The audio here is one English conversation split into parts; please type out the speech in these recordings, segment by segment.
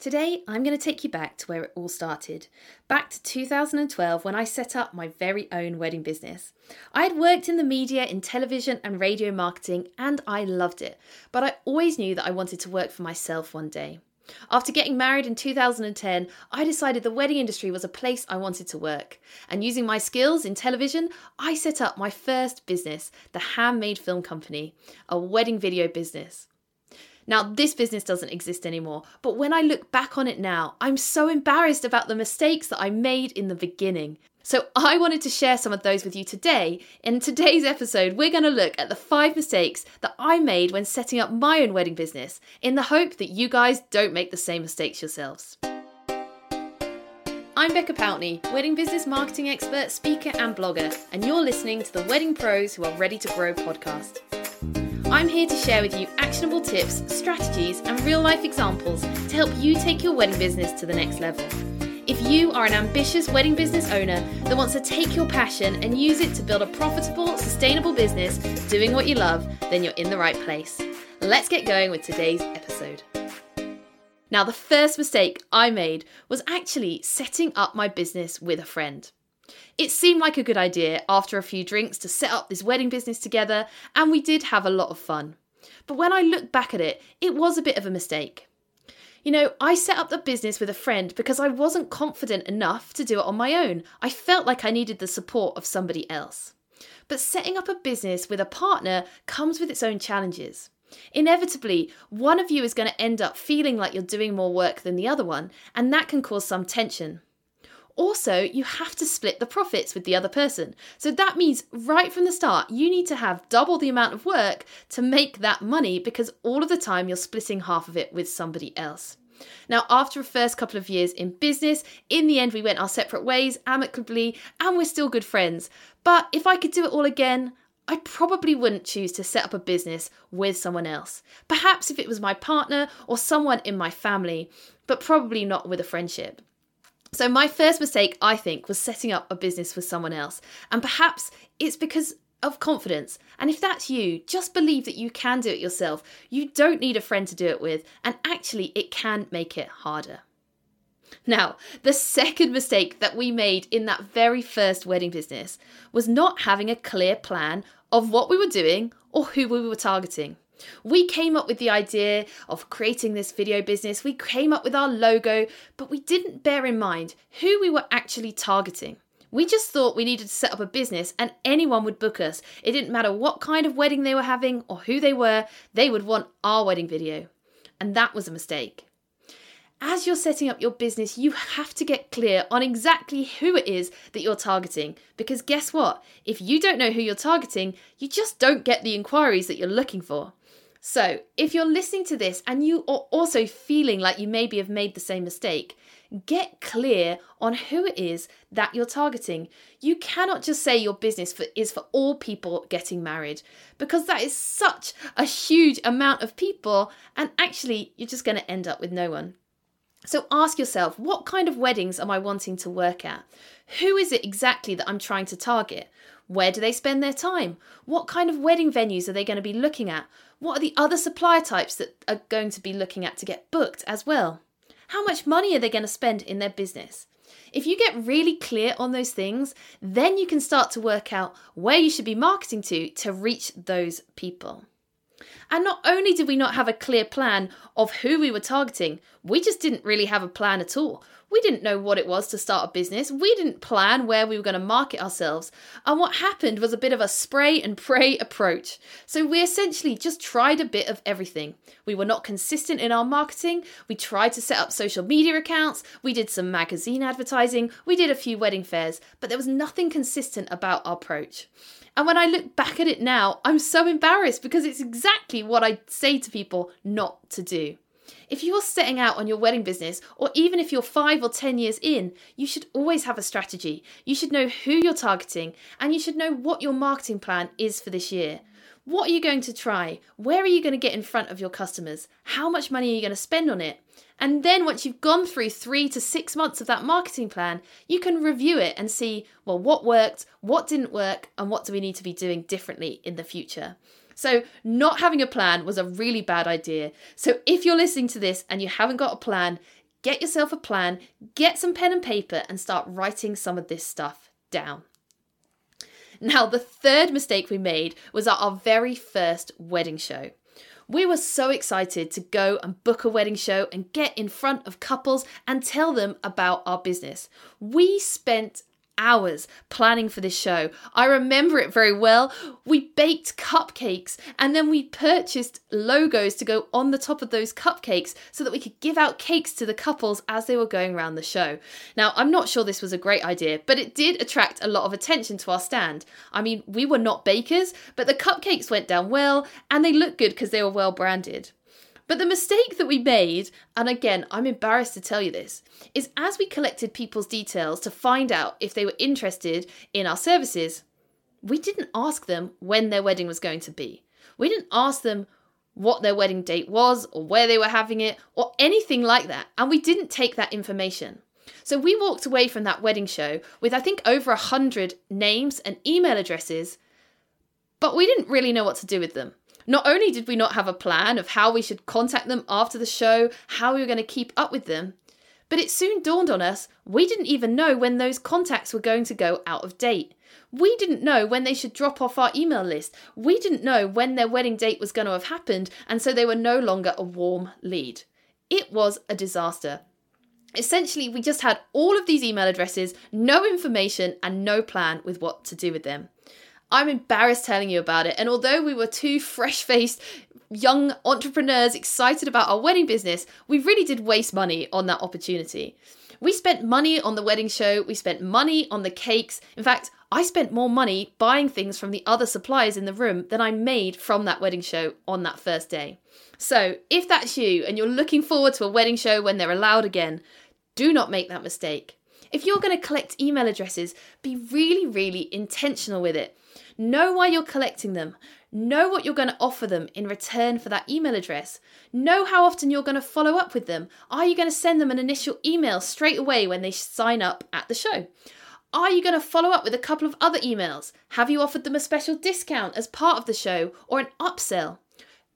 Today, I'm going to take you back to where it all started. Back to 2012 when I set up my very own wedding business. I had worked in the media, in television and radio marketing, and I loved it. But I always knew that I wanted to work for myself one day. After getting married in 2010, I decided the wedding industry was a place I wanted to work. And using my skills in television, I set up my first business, the Handmade Film Company, a wedding video business. Now, this business doesn't exist anymore, but when I look back on it now, I'm so embarrassed about the mistakes that I made in the beginning. So, I wanted to share some of those with you today. In today's episode, we're going to look at the five mistakes that I made when setting up my own wedding business, in the hope that you guys don't make the same mistakes yourselves. I'm Becca Pountney, wedding business marketing expert, speaker, and blogger, and you're listening to the Wedding Pros Who Are Ready to Grow podcast. I'm here to share with you actionable tips, strategies, and real life examples to help you take your wedding business to the next level. If you are an ambitious wedding business owner that wants to take your passion and use it to build a profitable, sustainable business doing what you love, then you're in the right place. Let's get going with today's episode. Now, the first mistake I made was actually setting up my business with a friend. It seemed like a good idea after a few drinks to set up this wedding business together, and we did have a lot of fun. But when I look back at it, it was a bit of a mistake. You know, I set up the business with a friend because I wasn't confident enough to do it on my own. I felt like I needed the support of somebody else. But setting up a business with a partner comes with its own challenges. Inevitably, one of you is going to end up feeling like you're doing more work than the other one, and that can cause some tension. Also, you have to split the profits with the other person. So that means right from the start, you need to have double the amount of work to make that money because all of the time you're splitting half of it with somebody else. Now, after a first couple of years in business, in the end, we went our separate ways amicably and we're still good friends. But if I could do it all again, I probably wouldn't choose to set up a business with someone else. Perhaps if it was my partner or someone in my family, but probably not with a friendship. So, my first mistake, I think, was setting up a business with someone else. And perhaps it's because of confidence. And if that's you, just believe that you can do it yourself. You don't need a friend to do it with, and actually, it can make it harder. Now, the second mistake that we made in that very first wedding business was not having a clear plan of what we were doing or who we were targeting. We came up with the idea of creating this video business, we came up with our logo, but we didn't bear in mind who we were actually targeting. We just thought we needed to set up a business and anyone would book us. It didn't matter what kind of wedding they were having or who they were, they would want our wedding video. And that was a mistake. As you're setting up your business, you have to get clear on exactly who it is that you're targeting. Because guess what? If you don't know who you're targeting, you just don't get the inquiries that you're looking for. So, if you're listening to this and you are also feeling like you maybe have made the same mistake, get clear on who it is that you're targeting. You cannot just say your business for, is for all people getting married because that is such a huge amount of people, and actually, you're just going to end up with no one. So ask yourself, what kind of weddings am I wanting to work at? Who is it exactly that I'm trying to target? Where do they spend their time? What kind of wedding venues are they going to be looking at? What are the other supplier types that are going to be looking at to get booked as well? How much money are they going to spend in their business? If you get really clear on those things, then you can start to work out where you should be marketing to to reach those people. And not only did we not have a clear plan of who we were targeting, we just didn't really have a plan at all. We didn't know what it was to start a business. We didn't plan where we were going to market ourselves. And what happened was a bit of a spray and pray approach. So we essentially just tried a bit of everything. We were not consistent in our marketing. We tried to set up social media accounts. We did some magazine advertising. We did a few wedding fairs, but there was nothing consistent about our approach. And when I look back at it now, I'm so embarrassed because it's exactly what I say to people not to do. If you're setting out on your wedding business, or even if you're five or 10 years in, you should always have a strategy. You should know who you're targeting, and you should know what your marketing plan is for this year. What are you going to try? Where are you going to get in front of your customers? How much money are you going to spend on it? And then once you've gone through three to six months of that marketing plan, you can review it and see, well, what worked, what didn't work, and what do we need to be doing differently in the future. So, not having a plan was a really bad idea. So, if you're listening to this and you haven't got a plan, get yourself a plan, get some pen and paper, and start writing some of this stuff down. Now, the third mistake we made was at our very first wedding show. We were so excited to go and book a wedding show and get in front of couples and tell them about our business. We spent hours planning for this show. I remember it very well. We baked cupcakes and then we purchased logos to go on the top of those cupcakes so that we could give out cakes to the couples as they were going around the show. Now, I'm not sure this was a great idea, but it did attract a lot of attention to our stand. I mean, we were not bakers, but the cupcakes went down well and they looked good because they were well branded. But the mistake that we made, and again, I'm embarrassed to tell you this, is as we collected people's details to find out if they were interested in our services, we didn't ask them when their wedding was going to be. We didn't ask them what their wedding date was or where they were having it or anything like that. And we didn't take that information. So we walked away from that wedding show with, I think, over a hundred names and email addresses, but we didn't really know what to do with them. Not only did we not have a plan of how we should contact them after the show, how we were going to keep up with them, but it soon dawned on us we didn't even know when those contacts were going to go out of date. We didn't know when they should drop off our email list. We didn't know when their wedding date was going to have happened, and so they were no longer a warm lead. It was a disaster. Essentially, we just had all of these email addresses, no information, and no plan with what to do with them. I'm embarrassed telling you about it. And although we were two fresh faced young entrepreneurs excited about our wedding business, we really did waste money on that opportunity. We spent money on the wedding show, we spent money on the cakes. In fact, I spent more money buying things from the other suppliers in the room than I made from that wedding show on that first day. So, if that's you and you're looking forward to a wedding show when they're allowed again, do not make that mistake. If you're going to collect email addresses, be really, really intentional with it. Know why you're collecting them. Know what you're going to offer them in return for that email address. Know how often you're going to follow up with them. Are you going to send them an initial email straight away when they sign up at the show? Are you going to follow up with a couple of other emails? Have you offered them a special discount as part of the show or an upsell?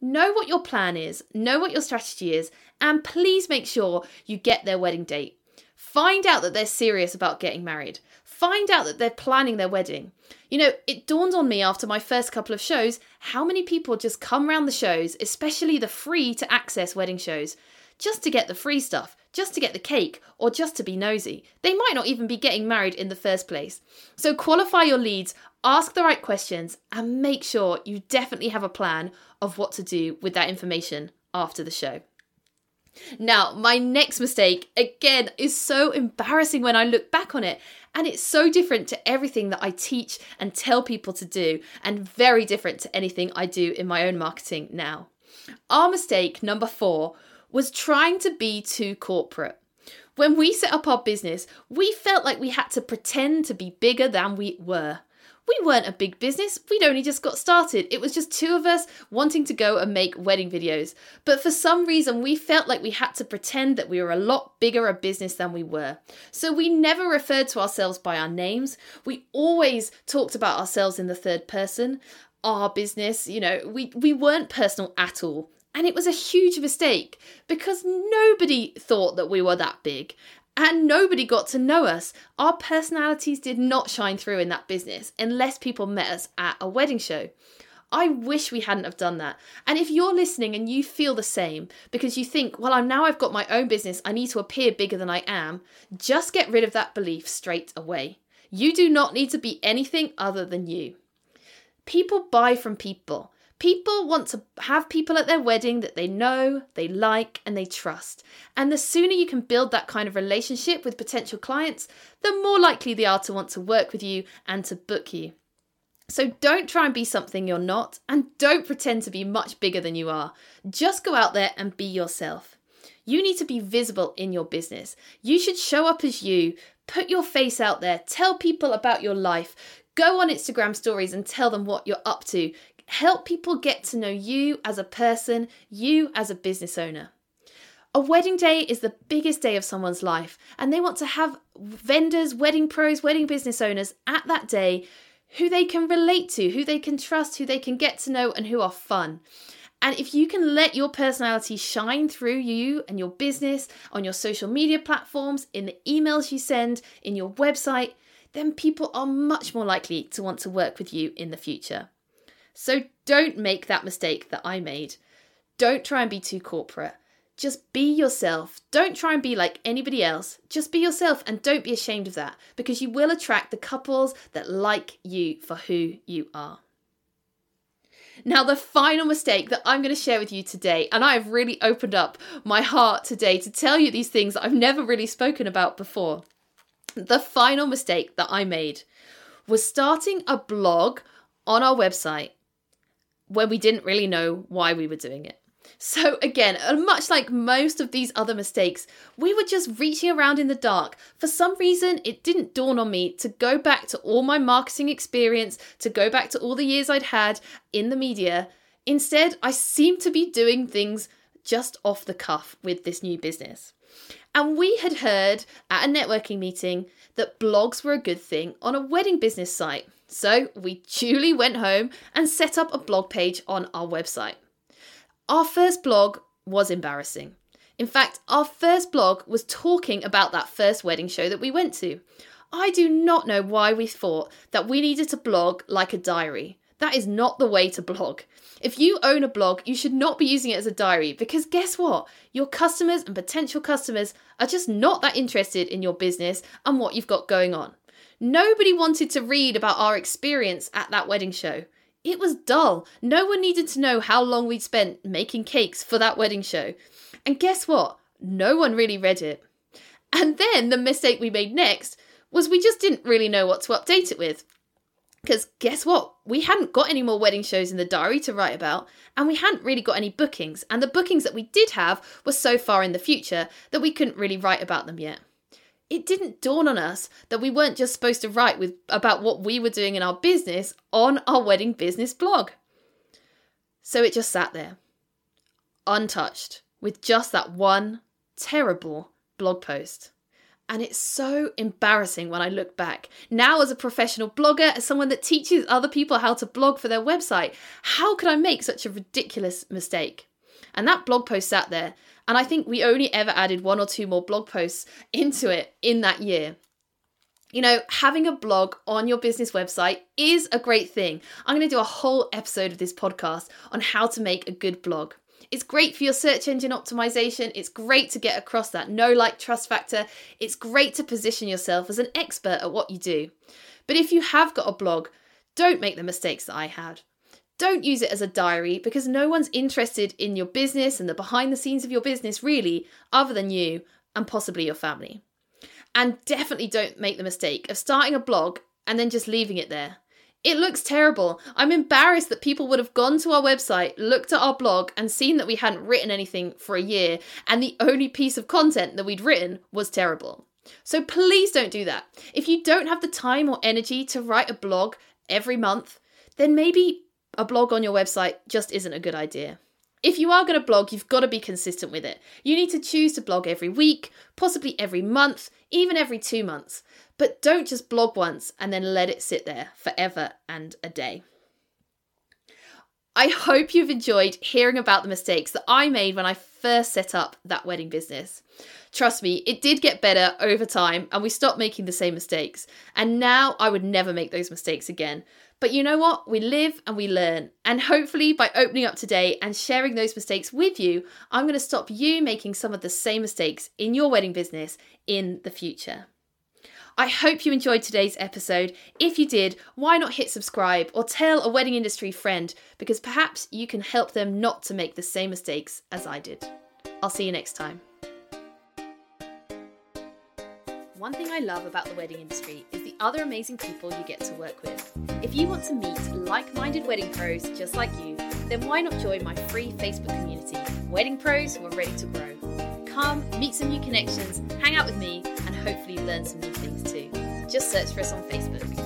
Know what your plan is, know what your strategy is, and please make sure you get their wedding date. Find out that they're serious about getting married find out that they're planning their wedding. You know, it dawned on me after my first couple of shows how many people just come round the shows, especially the free to access wedding shows, just to get the free stuff, just to get the cake, or just to be nosy. They might not even be getting married in the first place. So qualify your leads, ask the right questions, and make sure you definitely have a plan of what to do with that information after the show. Now, my next mistake, again, is so embarrassing when I look back on it. And it's so different to everything that I teach and tell people to do, and very different to anything I do in my own marketing now. Our mistake, number four, was trying to be too corporate. When we set up our business, we felt like we had to pretend to be bigger than we were we weren't a big business. We'd only just got started. It was just two of us wanting to go and make wedding videos. But for some reason, we felt like we had to pretend that we were a lot bigger a business than we were. So we never referred to ourselves by our names. We always talked about ourselves in the third person. Our business, you know, we, we weren't personal at all. And it was a huge mistake because nobody thought that we were that big and nobody got to know us. Our personalities did not shine through in that business unless people met us at a wedding show. I wish we hadn't have done that. And if you're listening and you feel the same because you think, well, I'm now I've got my own business, I need to appear bigger than I am, just get rid of that belief straight away. You do not need to be anything other than you. People buy from people. People want to have people at their wedding that they know, they like, and they trust. And the sooner you can build that kind of relationship with potential clients, the more likely they are to want to work with you and to book you. So don't try and be something you're not, and don't pretend to be much bigger than you are. Just go out there and be yourself. You need to be visible in your business. You should show up as you, put your face out there, tell people about your life, go on Instagram stories and tell them what you're up to help people get to know you as a person, you as a business owner. A wedding day is the biggest day of someone's life, and they want to have vendors, wedding pros, wedding business owners at that day who they can relate to, who they can trust, who they can get to know, and who are fun. And if you can let your personality shine through you and your business on your social media platforms, in the emails you send, in your website, then people are much more likely to want to work with you in the future. So don't make that mistake that I made. Don't try and be too corporate. Just be yourself. Don't try and be like anybody else. Just be yourself and don't be ashamed of that because you will attract the couples that like you for who you are. Now, the final mistake that I'm going to share with you today, and I have really opened up my heart today to tell you these things I've never really spoken about before. The final mistake that I made was starting a blog on our website when we didn't really know why we were doing it. So, again, uh, much like most of these other mistakes, we were just reaching around in the dark. For some reason, it didn't dawn on me to go back to all my marketing experience, to go back to all the years I'd had in the media. Instead, I seemed to be doing things just off the cuff with this new business. And we had heard at a networking meeting that blogs were a good thing on a wedding business site. So we duly went home and set up a blog page on our website. Our first blog was embarrassing. In fact, our first blog was talking about that first wedding show that we went to. I do not know why we thought that we needed to blog like a diary. That is not the way to blog. If you own a blog, you should not be using it as a diary because guess what? Your customers and potential customers are just not that interested in your business and what you've got going on. Nobody wanted to read about our experience at that wedding show. It was dull. No one needed to know how long we'd spent making cakes for that wedding show. And guess what? No one really read it. And then the mistake we made next was we just didn't really know what to update it with. Because guess what? We hadn't got any more wedding shows in the diary to write about, and we hadn't really got any bookings. And the bookings that we did have were so far in the future that we couldn't really write about them yet. It didn't dawn on us that we weren't just supposed to write with about what we were doing in our business on our wedding business blog. So it just sat there, untouched, with just that one terrible blog post. And it's so embarrassing when I look back. Now, as a professional blogger, as someone that teaches other people how to blog for their website, how could I make such a ridiculous mistake? And that blog post sat there, and I think we only ever added one or two more blog posts into it in that year. You know, having a blog on your business website is a great thing. I'm going to do a whole episode of this podcast on how to make a good blog. It's great for your search engine optimization. It's great to get across that know like, trust factor. It's great to position yourself as an expert at what you do. But if you have got a blog, don't make the mistakes that I had. Don't use it as a diary because no one's interested in your business and the behind the scenes of your business, really, other than you and possibly your family. And definitely don't make the mistake of starting a blog and then just leaving it there. It looks terrible. I'm embarrassed that people would have gone to our website, looked at our blog, and seen that we hadn't written anything for a year, and the only piece of content that we'd written was terrible. So please don't do that. If you don't have the time or energy to write a blog every month, then maybe a blog on your website just isn't a good idea. If you are going to blog, you've got to be consistent with it. You need to choose to blog every week, possibly every month, even every two months. But don't just blog once and then let it sit there forever and a day. I hope you've enjoyed hearing about the mistakes that I made when I first set up that wedding business. Trust me, it did get better over time and we stopped making the same mistakes. And now I would never make those mistakes again. But you know what? We live and we learn. And hopefully, by opening up today and sharing those mistakes with you, I'm going to stop you making some of the same mistakes in your wedding business in the future. I hope you enjoyed today's episode. If you did, why not hit subscribe or tell a wedding industry friend because perhaps you can help them not to make the same mistakes as I did. I'll see you next time. One thing I love about the wedding industry is the other amazing people you get to work with. If you want to meet like minded wedding pros just like you, then why not join my free Facebook community, Wedding Pros Who Are Ready to Grow? Come, meet some new connections, hang out with me, and hopefully learn some new things too. Just search for us on Facebook.